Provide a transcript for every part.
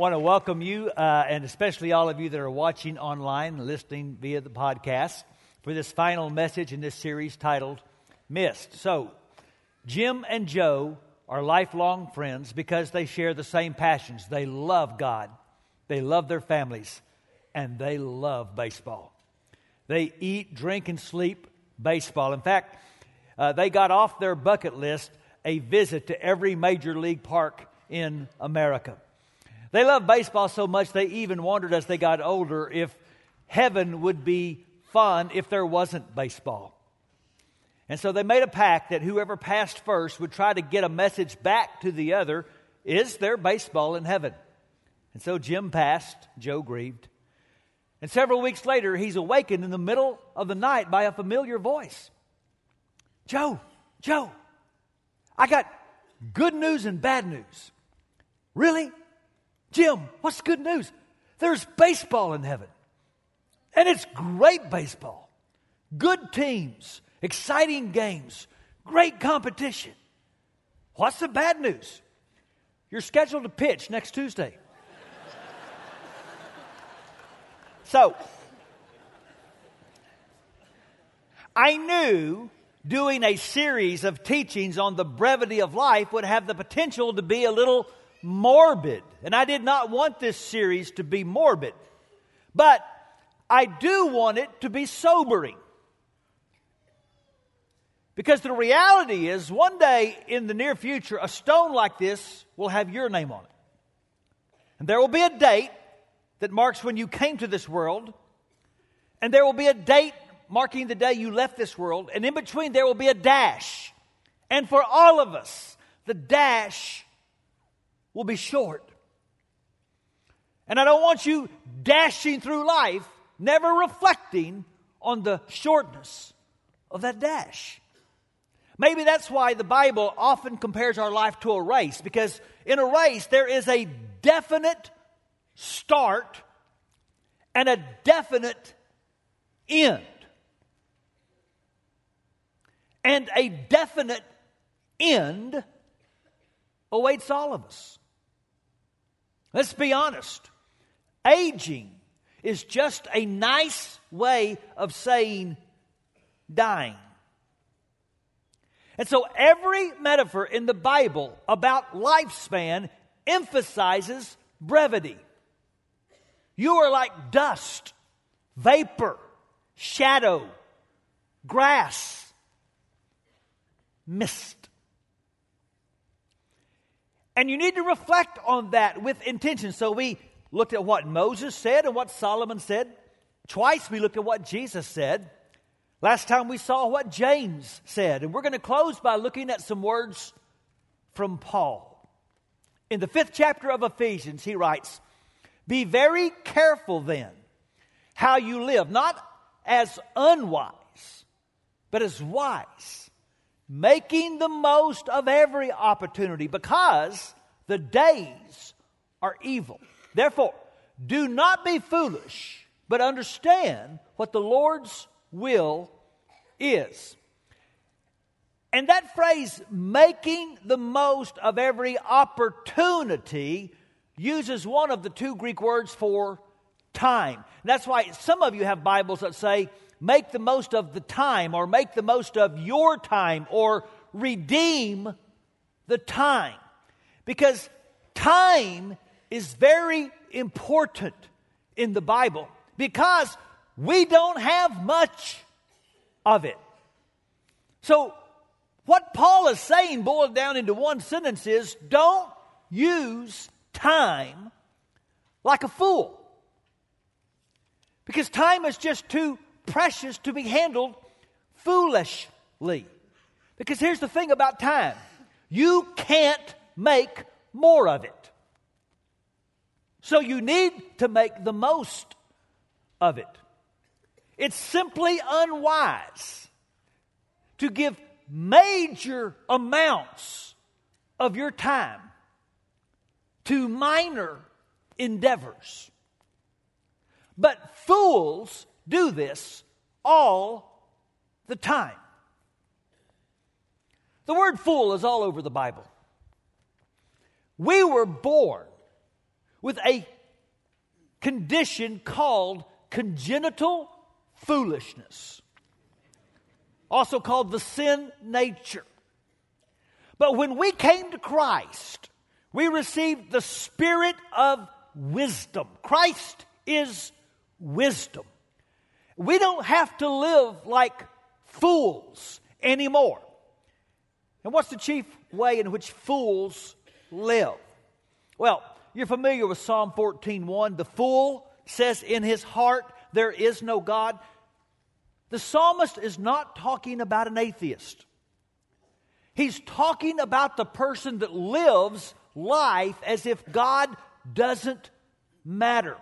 want to welcome you, uh, and especially all of you that are watching online, listening via the podcast, for this final message in this series titled Mist. So, Jim and Joe are lifelong friends because they share the same passions. They love God, they love their families, and they love baseball. They eat, drink, and sleep baseball. In fact, uh, they got off their bucket list a visit to every major league park in America. They loved baseball so much they even wondered as they got older if heaven would be fun if there wasn't baseball. And so they made a pact that whoever passed first would try to get a message back to the other Is there baseball in heaven? And so Jim passed, Joe grieved. And several weeks later, he's awakened in the middle of the night by a familiar voice Joe, Joe, I got good news and bad news. Really? Jim, what's good news? There's baseball in heaven. And it's great baseball. Good teams, exciting games, great competition. What's the bad news? You're scheduled to pitch next Tuesday. so, I knew doing a series of teachings on the brevity of life would have the potential to be a little morbid. And I did not want this series to be morbid. But I do want it to be sobering. Because the reality is, one day in the near future, a stone like this will have your name on it. And there will be a date that marks when you came to this world. And there will be a date marking the day you left this world. And in between, there will be a dash. And for all of us, the dash will be short. And I don't want you dashing through life, never reflecting on the shortness of that dash. Maybe that's why the Bible often compares our life to a race, because in a race, there is a definite start and a definite end. And a definite end awaits all of us. Let's be honest. Aging is just a nice way of saying dying. And so every metaphor in the Bible about lifespan emphasizes brevity. You are like dust, vapor, shadow, grass, mist. And you need to reflect on that with intention. So we looked at what Moses said and what Solomon said. Twice we looked at what Jesus said. Last time we saw what James said. And we're going to close by looking at some words from Paul. In the fifth chapter of Ephesians, he writes, Be very careful then how you live, not as unwise, but as wise making the most of every opportunity because the days are evil. Therefore, do not be foolish, but understand what the Lord's will is. And that phrase, making the most of every opportunity, uses one of the two Greek words for time. That's why some of you have Bibles that say, make the most of the time or make the most of your time or redeem the time. Because time is very important in the Bible because we don't have much of it. So, what Paul is saying, boiled down into one sentence, is don't use time like a fool. Because time is just too precious to be handled foolishly. Because here's the thing about time you can't make more of it. So you need to make the most of it. It's simply unwise to give major amounts of your time to minor endeavors. But fools do this all the time. The word fool is all over the Bible. We were born with a condition called congenital foolishness, also called the sin nature. But when we came to Christ, we received the spirit of wisdom. Christ is wisdom. We don't have to live like fools anymore. And what's the chief way in which fools live? Well, you're familiar with Psalm 14:1. The fool says in his heart, There is no God. The psalmist is not talking about an atheist. He's talking about the person that lives life as if God doesn't matter,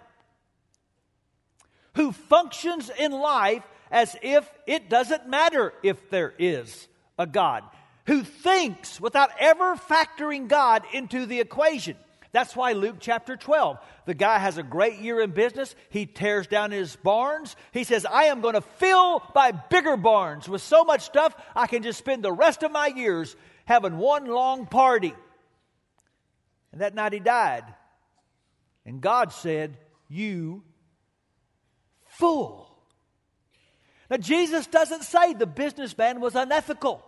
who functions in life as if it doesn't matter if there is a God, who thinks without ever factoring God into the equation. That's why Luke chapter 12, the guy has a great year in business. He tears down his barns. He says, I am going to fill my bigger barns with so much stuff I can just spend the rest of my years having one long party. And that night he died. And God said, You fool. Now, Jesus doesn't say the businessman was unethical,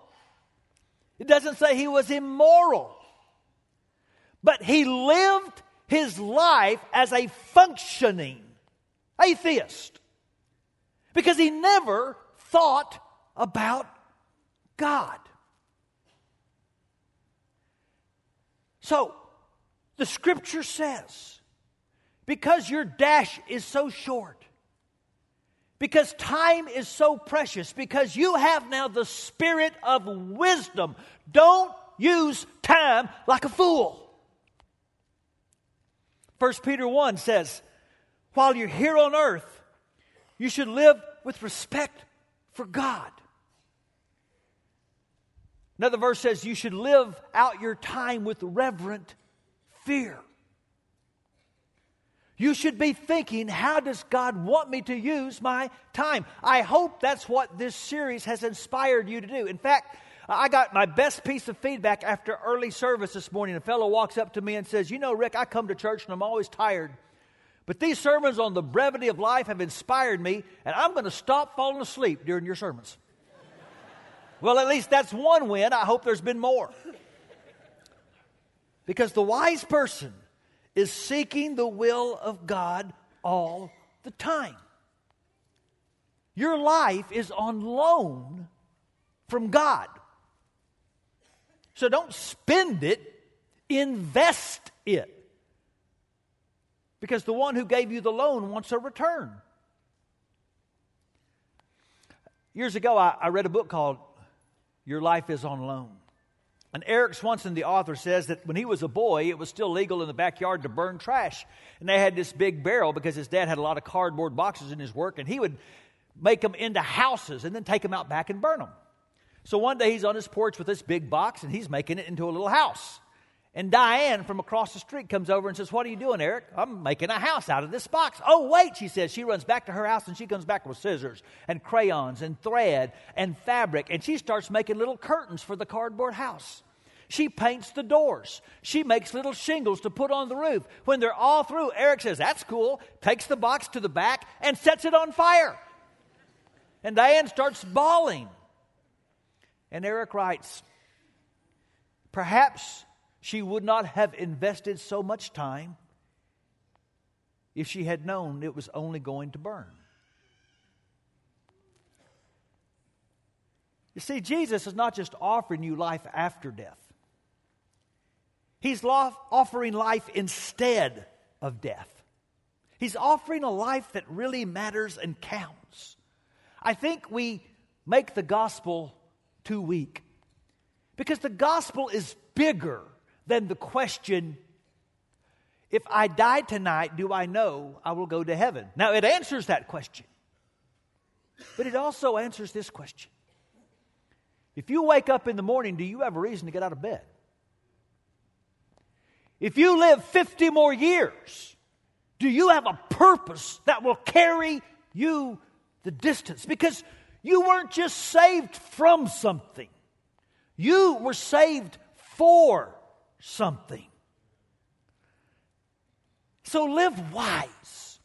it doesn't say he was immoral. But he lived his life as a functioning atheist because he never thought about God. So, the scripture says, because your dash is so short, because time is so precious, because you have now the spirit of wisdom, don't use time like a fool. 1 Peter 1 says, while you're here on earth, you should live with respect for God. Another verse says you should live out your time with reverent fear. You should be thinking, how does God want me to use my time? I hope that's what this series has inspired you to do. In fact, I got my best piece of feedback after early service this morning. A fellow walks up to me and says, You know, Rick, I come to church and I'm always tired. But these sermons on the brevity of life have inspired me, and I'm going to stop falling asleep during your sermons. well, at least that's one win. I hope there's been more. Because the wise person is seeking the will of God all the time. Your life is on loan from God. So don't spend it, invest it. Because the one who gave you the loan wants a return. Years ago, I, I read a book called Your Life is on Loan. And Eric Swanson, the author, says that when he was a boy, it was still legal in the backyard to burn trash. And they had this big barrel because his dad had a lot of cardboard boxes in his work, and he would make them into houses and then take them out back and burn them. So one day he's on his porch with this big box, and he's making it into a little house. And Diane from across the street comes over and says, What are you doing, Eric? I'm making a house out of this box. Oh, wait, she says. She runs back to her house and she comes back with scissors and crayons and thread and fabric. And she starts making little curtains for the cardboard house. She paints the doors. She makes little shingles to put on the roof. When they're all through, Eric says, That's cool, takes the box to the back and sets it on fire. And Diane starts bawling. And Eric writes, Perhaps she would not have invested so much time if she had known it was only going to burn. You see, Jesus is not just offering you life after death, He's offering life instead of death. He's offering a life that really matters and counts. I think we make the gospel too weak because the gospel is bigger than the question if I die tonight, do I know I will go to heaven? Now, it answers that question. But it also answers this question If you wake up in the morning, do you have a reason to get out of bed? If you live 50 more years, do you have a purpose that will carry you the distance? Because you weren't just saved from something, you were saved for something. So live wise.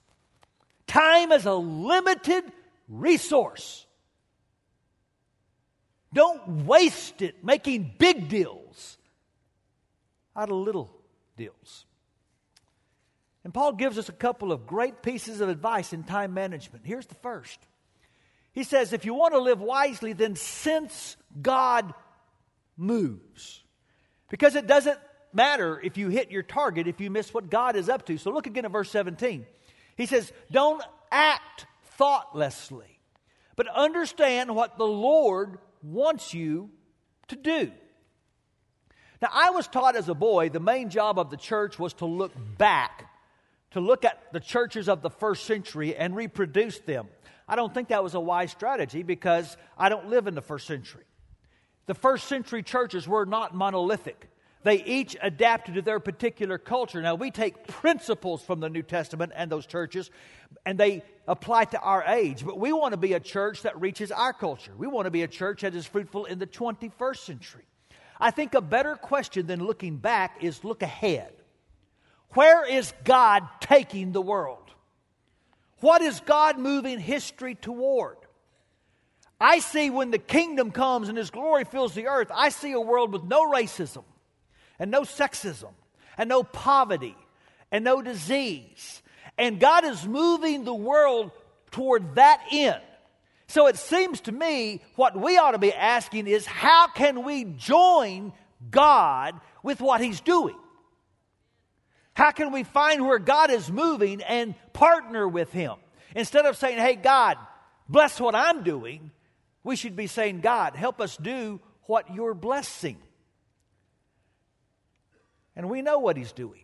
Time is a limited resource. Don't waste it making big deals out of little deals. And Paul gives us a couple of great pieces of advice in time management. Here's the first He says, if you want to live wisely, then since God moves. Because it doesn't matter if you hit your target if you miss what God is up to. So look again at verse 17. He says, Don't act thoughtlessly, but understand what the Lord wants you to do. Now, I was taught as a boy the main job of the church was to look back, to look at the churches of the first century and reproduce them. I don't think that was a wise strategy because I don't live in the first century. The first century churches were not monolithic. They each adapted to their particular culture. Now, we take principles from the New Testament and those churches, and they apply to our age. But we want to be a church that reaches our culture. We want to be a church that is fruitful in the 21st century. I think a better question than looking back is look ahead. Where is God taking the world? What is God moving history toward? I see when the kingdom comes and His glory fills the earth, I see a world with no racism and no sexism and no poverty and no disease. And God is moving the world toward that end. So it seems to me what we ought to be asking is how can we join God with what He's doing? How can we find where God is moving and partner with Him? Instead of saying, hey, God, bless what I'm doing, we should be saying, God, help us do what you're blessing. And we know what he's doing.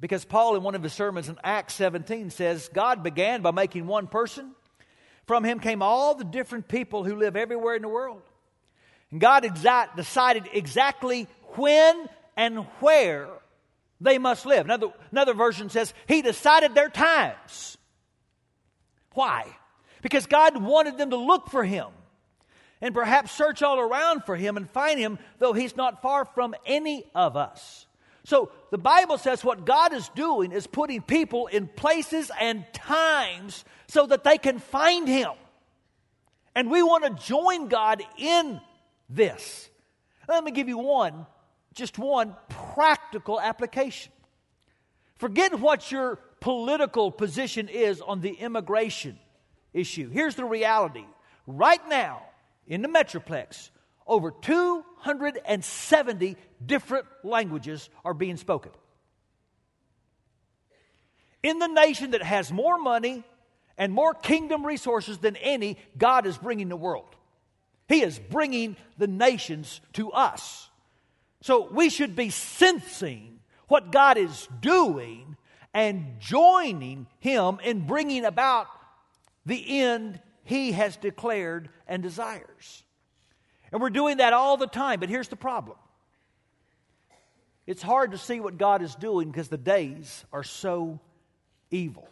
Because Paul, in one of his sermons in Acts 17, says, God began by making one person. From him came all the different people who live everywhere in the world. And God decided exactly when and where they must live. Another, another version says, He decided their times. Why? Because God wanted them to look for Him and perhaps search all around for Him and find Him, though He's not far from any of us. So the Bible says what God is doing is putting people in places and times so that they can find Him. And we want to join God in this. Let me give you one, just one practical application. Forget what your political position is on the immigration issue. Here's the reality right now in the Metroplex, over 270 different languages are being spoken. In the nation that has more money and more kingdom resources than any, God is bringing the world. He is bringing the nations to us. So we should be sensing what God is doing and joining Him in bringing about the end He has declared and desires. And we're doing that all the time, but here's the problem it's hard to see what God is doing because the days are so evil.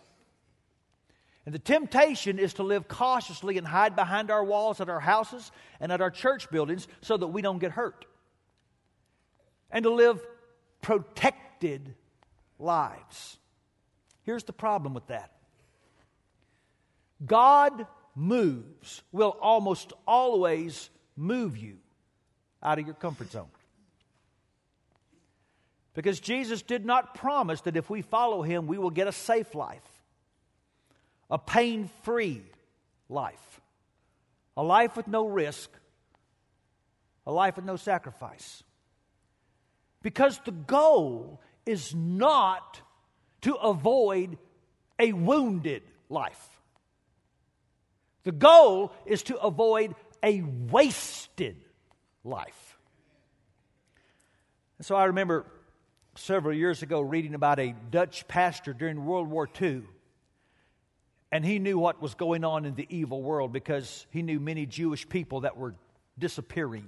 And the temptation is to live cautiously and hide behind our walls at our houses and at our church buildings so that we don't get hurt. And to live protected lives. Here's the problem with that God moves, will almost always move you out of your comfort zone. Because Jesus did not promise that if we follow him, we will get a safe life, a pain free life, a life with no risk, a life with no sacrifice. Because the goal is not to avoid a wounded life. The goal is to avoid a wasted life. And so I remember several years ago reading about a Dutch pastor during World War II. And he knew what was going on in the evil world because he knew many Jewish people that were disappearing.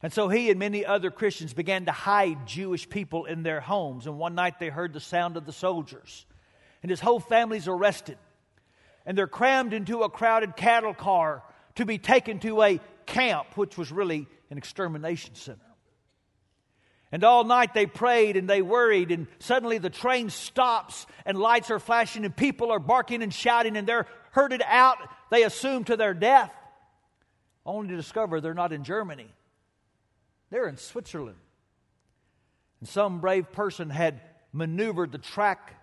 And so he and many other Christians began to hide Jewish people in their homes. And one night they heard the sound of the soldiers. And his whole family's arrested. And they're crammed into a crowded cattle car to be taken to a camp, which was really an extermination center. And all night they prayed and they worried, and suddenly the train stops and lights are flashing and people are barking and shouting and they're herded out, they assume, to their death, only to discover they're not in Germany. They're in Switzerland. And some brave person had maneuvered the track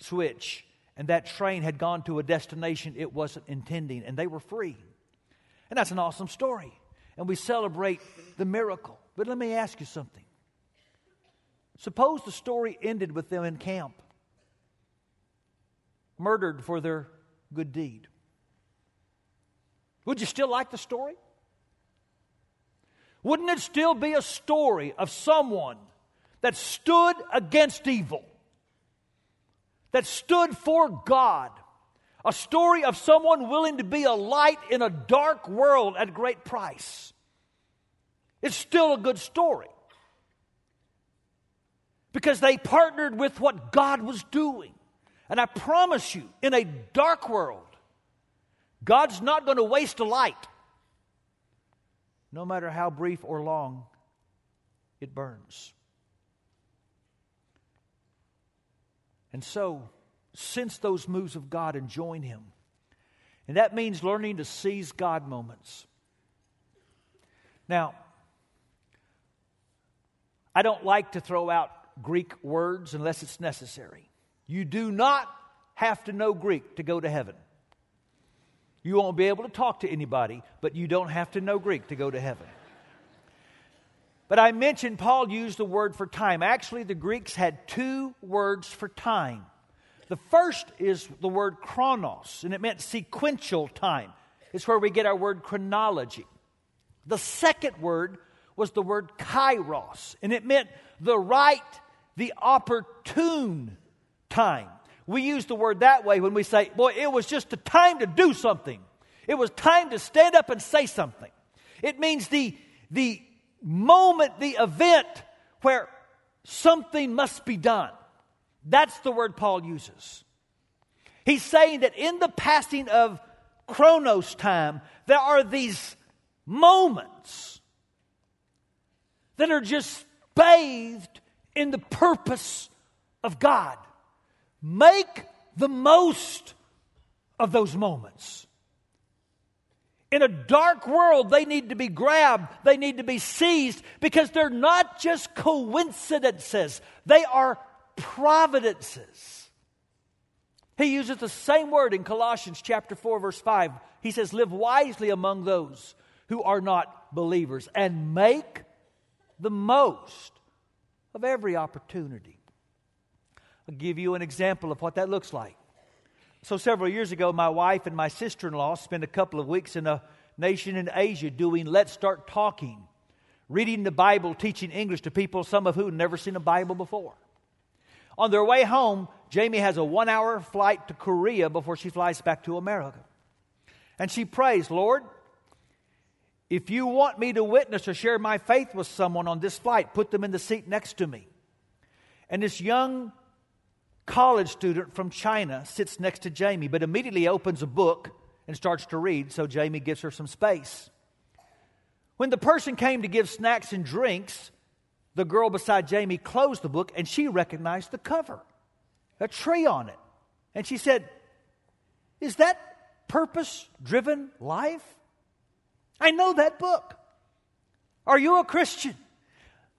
switch, and that train had gone to a destination it wasn't intending, and they were free. And that's an awesome story. And we celebrate the miracle. But let me ask you something. Suppose the story ended with them in camp, murdered for their good deed. Would you still like the story? Wouldn't it still be a story of someone that stood against evil, that stood for God? A story of someone willing to be a light in a dark world at great price. It's still a good story because they partnered with what God was doing. And I promise you, in a dark world, God's not going to waste a light, no matter how brief or long it burns. And so, sense those moves of God and join Him. And that means learning to seize God moments. Now, I don't like to throw out Greek words unless it's necessary. You do not have to know Greek to go to heaven. You won't be able to talk to anybody, but you don't have to know Greek to go to heaven. But I mentioned Paul used the word for time. Actually, the Greeks had two words for time. The first is the word chronos, and it meant sequential time. It's where we get our word chronology. The second word was the word kairos, and it meant the right the opportune time. We use the word that way when we say, boy, it was just the time to do something. It was time to stand up and say something. It means the, the moment, the event where something must be done. That's the word Paul uses. He's saying that in the passing of chronos time, there are these moments that are just bathed in the purpose of God. Make the most of those moments. In a dark world, they need to be grabbed, they need to be seized because they're not just coincidences, they are providences. He uses the same word in Colossians chapter 4 verse 5. He says live wisely among those who are not believers and make the most of every opportunity. I'll give you an example of what that looks like. So, several years ago, my wife and my sister in law spent a couple of weeks in a nation in Asia doing Let's Start Talking, reading the Bible, teaching English to people, some of who had never seen a Bible before. On their way home, Jamie has a one hour flight to Korea before she flies back to America. And she prays, Lord, if you want me to witness or share my faith with someone on this flight, put them in the seat next to me. And this young college student from China sits next to Jamie, but immediately opens a book and starts to read, so Jamie gives her some space. When the person came to give snacks and drinks, the girl beside Jamie closed the book and she recognized the cover, a tree on it. And she said, Is that purpose driven life? I know that book. Are you a Christian?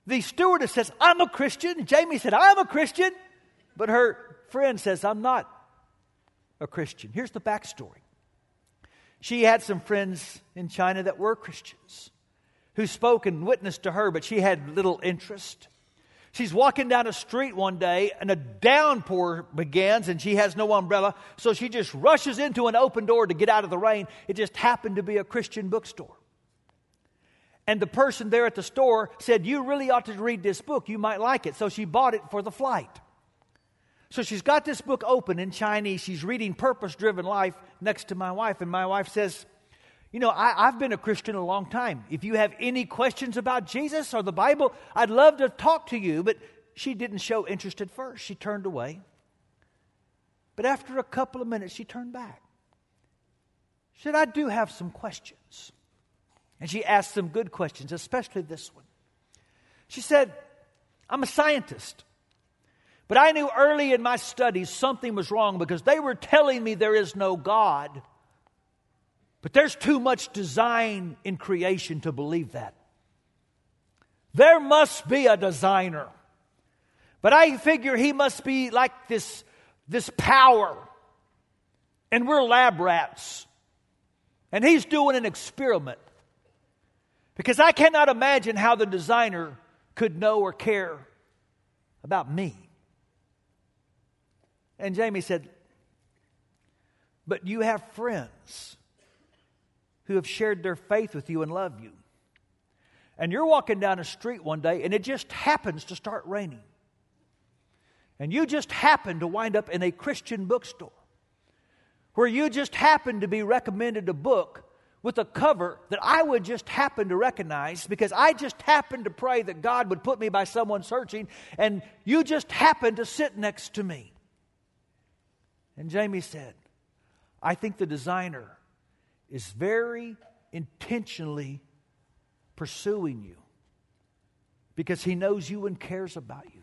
The stewardess says, I'm a Christian. Jamie said, I'm a Christian. But her friend says, I'm not a Christian. Here's the backstory. She had some friends in China that were Christians who spoke and witnessed to her, but she had little interest. She's walking down a street one day and a downpour begins and she has no umbrella, so she just rushes into an open door to get out of the rain. It just happened to be a Christian bookstore. And the person there at the store said, You really ought to read this book. You might like it. So she bought it for the flight. So she's got this book open in Chinese. She's reading Purpose Driven Life next to my wife. And my wife says, you know, I, have been a Christian a long time. If you have any questions about Jesus or the Bible, I'd love to talk to you. But she didn't show interest at first. She turned away. But after a couple of minutes, she turned back. She said, I do have some questions. And she asked some good questions, especially this one. She said, I'm a scientist. But I knew early in my studies something was wrong because they were telling me there is no God. But there's too much design in creation to believe that. There must be a designer. But I figure he must be like this, this power. And we're lab rats. And he's doing an experiment. Because I cannot imagine how the designer could know or care about me. And Jamie said, But you have friends who have shared their faith with you and love you. And you're walking down a street one day and it just happens to start raining. And you just happen to wind up in a Christian bookstore where you just happen to be recommended a book with a cover that I would just happen to recognize because I just happened to pray that God would put me by someone searching, and you just happened to sit next to me. And Jamie said, I think the designer is very intentionally pursuing you because he knows you and cares about you.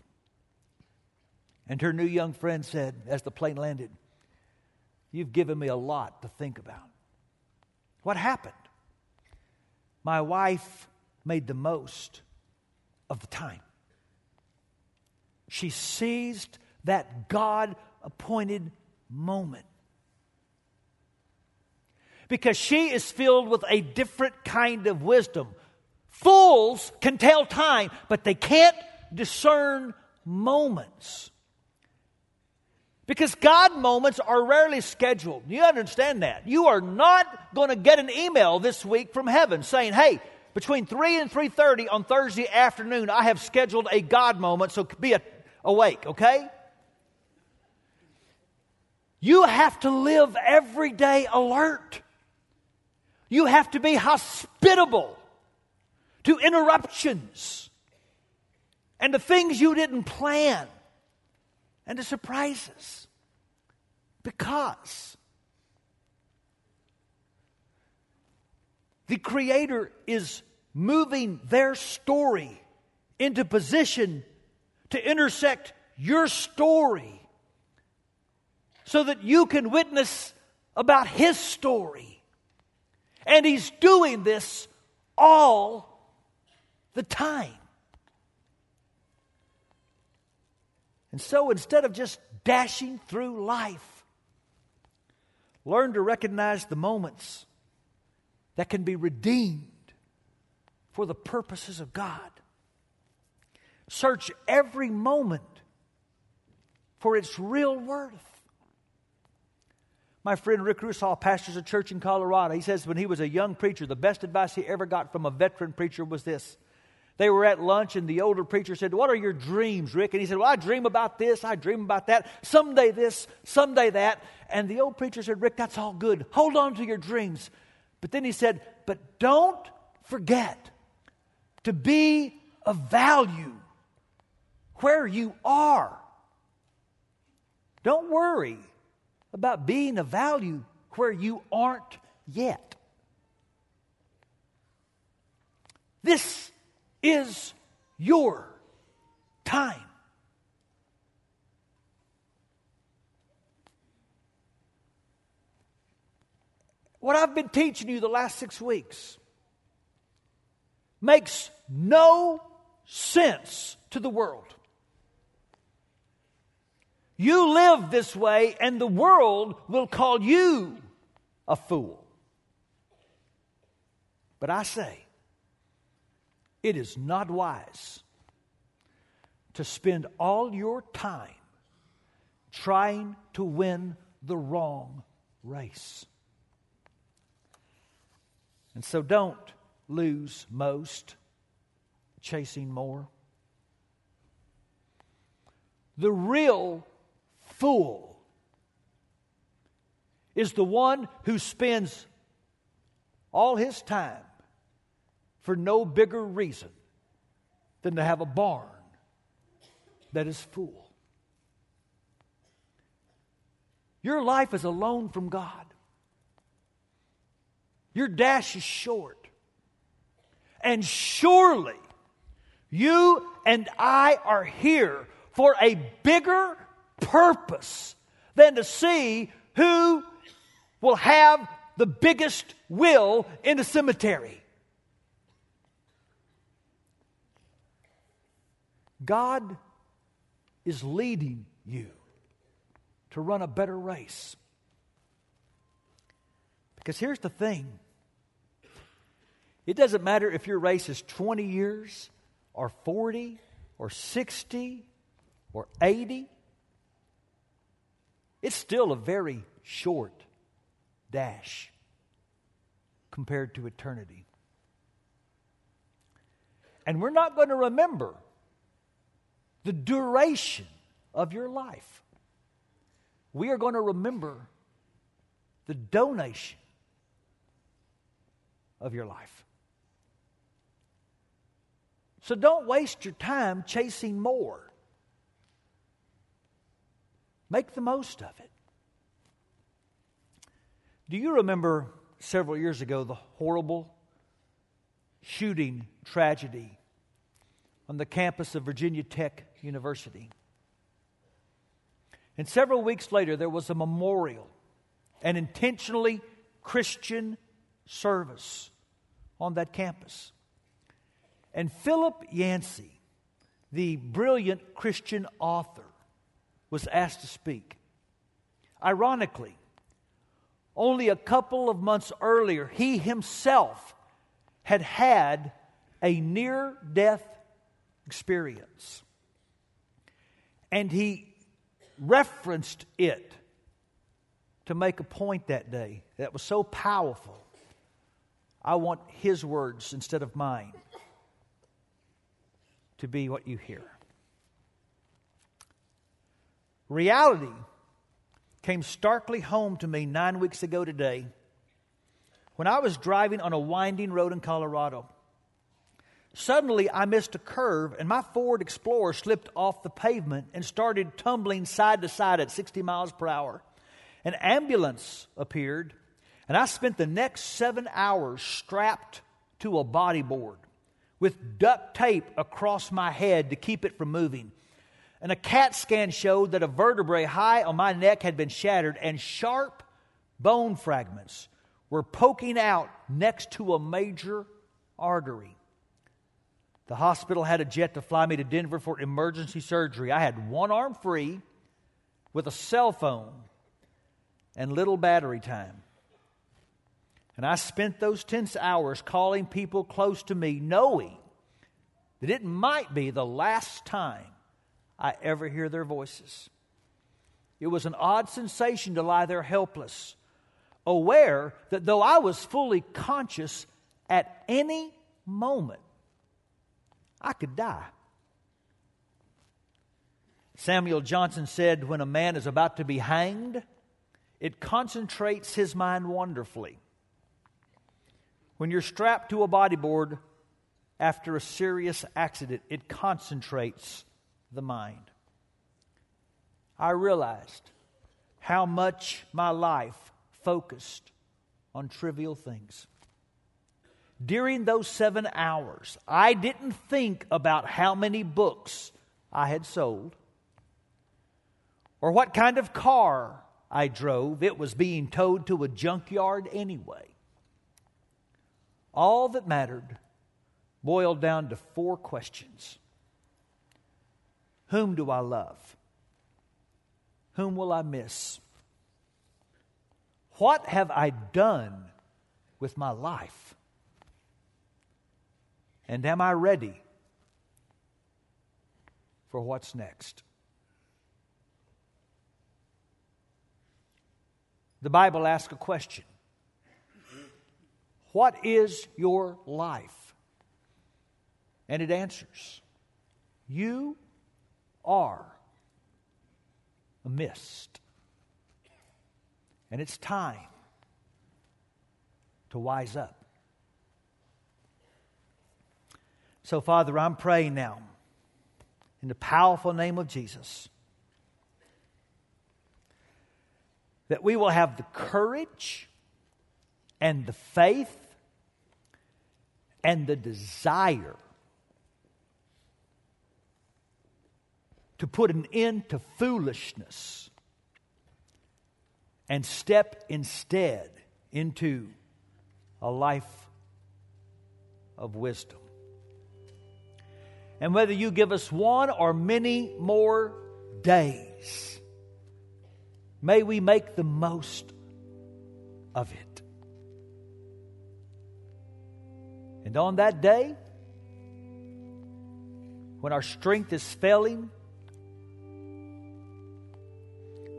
And her new young friend said, as the plane landed, You've given me a lot to think about. What happened? My wife made the most of the time. She seized that God appointed moment. Because she is filled with a different kind of wisdom. Fools can tell time, but they can't discern moments. Because God moments are rarely scheduled. You understand that. You are not going to get an email this week from heaven saying, "Hey, between 3 and 3:30 on Thursday afternoon, I have scheduled a God moment, so be awake, okay?" You have to live every day alert. You have to be hospitable to interruptions and to things you didn't plan and to surprises. Because the Creator is moving their story into position to intersect your story so that you can witness about His story. And He's doing this all the time. And so instead of just dashing through life, learn to recognize the moments that can be redeemed for the purposes of God. Search every moment for its real worth. My friend Rick Rusaw pastors a church in Colorado. He says when he was a young preacher, the best advice he ever got from a veteran preacher was this. They were at lunch, and the older preacher said, What are your dreams, Rick? And he said, Well, I dream about this, I dream about that, someday this, someday that. And the old preacher said, Rick, that's all good. Hold on to your dreams. But then he said, But don't forget to be of value where you are. Don't worry about being of value where you aren't yet. This is your time. What I've been teaching you the last six weeks makes no sense to the world. You live this way, and the world will call you a fool. But I say, it is not wise to spend all your time trying to win the wrong race. And so don't lose most chasing more. The real fool is the one who spends all his time for no bigger reason than to have a barn that is full. Your life is alone from God. Your dash is short. And surely you and I are here for a bigger purpose than to see who will have the biggest will in the cemetery. God is leading you to run a better race. Because here's the thing it doesn't matter if your race is 20 years or 40 or 60 or 80, it's still a very short dash compared to eternity. And we're not going to remember the duration of your life. We are going to remember the donation of your life. So don't waste your time chasing more. Make the most of it. Do you remember several years ago the horrible shooting tragedy on the campus of Virginia Tech University? And several weeks later, there was a memorial, an intentionally Christian service on that campus. And Philip Yancey, the brilliant Christian author, was asked to speak. Ironically, only a couple of months earlier, he himself had had a near death experience. And he referenced it to make a point that day that was so powerful. I want his words instead of mine to be what you hear. Reality came starkly home to me nine weeks ago today when I was driving on a winding road in Colorado. Suddenly, I missed a curve, and my Ford Explorer slipped off the pavement and started tumbling side to side at 60 miles per hour. An ambulance appeared, and I spent the next seven hours strapped to a bodyboard with duct tape across my head to keep it from moving. And a CAT scan showed that a vertebrae high on my neck had been shattered, and sharp bone fragments were poking out next to a major artery. The hospital had a jet to fly me to Denver for emergency surgery. I had one arm free with a cell phone and little battery time. And I spent those tense hours calling people close to me, knowing that it might be the last time I ever hear their voices. It was an odd sensation to lie there helpless, aware that though I was fully conscious at any moment, I could die. Samuel Johnson said, When a man is about to be hanged, it concentrates his mind wonderfully. When you're strapped to a bodyboard after a serious accident, it concentrates the mind. I realized how much my life focused on trivial things. During those seven hours, I didn't think about how many books I had sold or what kind of car I drove. It was being towed to a junkyard anyway. All that mattered boiled down to four questions Whom do I love? Whom will I miss? What have I done with my life? And am I ready for what's next? The Bible asks a question what is your life? And it answers You are a mist. And it's time to wise up. So, Father, I'm praying now in the powerful name of Jesus that we will have the courage and the faith and the desire to put an end to foolishness and step instead into a life of wisdom. And whether you give us one or many more days, may we make the most of it. And on that day, when our strength is failing,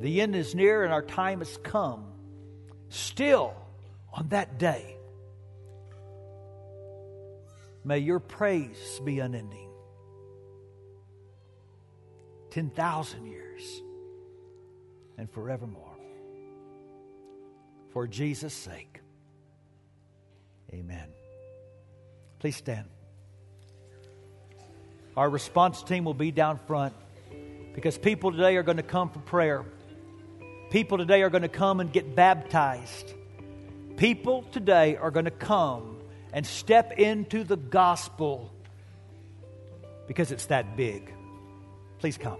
the end is near and our time has come. Still, on that day, may your praise be unending. 10,000 years and forevermore. For Jesus' sake. Amen. Please stand. Our response team will be down front because people today are going to come for prayer. People today are going to come and get baptized. People today are going to come and step into the gospel because it's that big. Please come.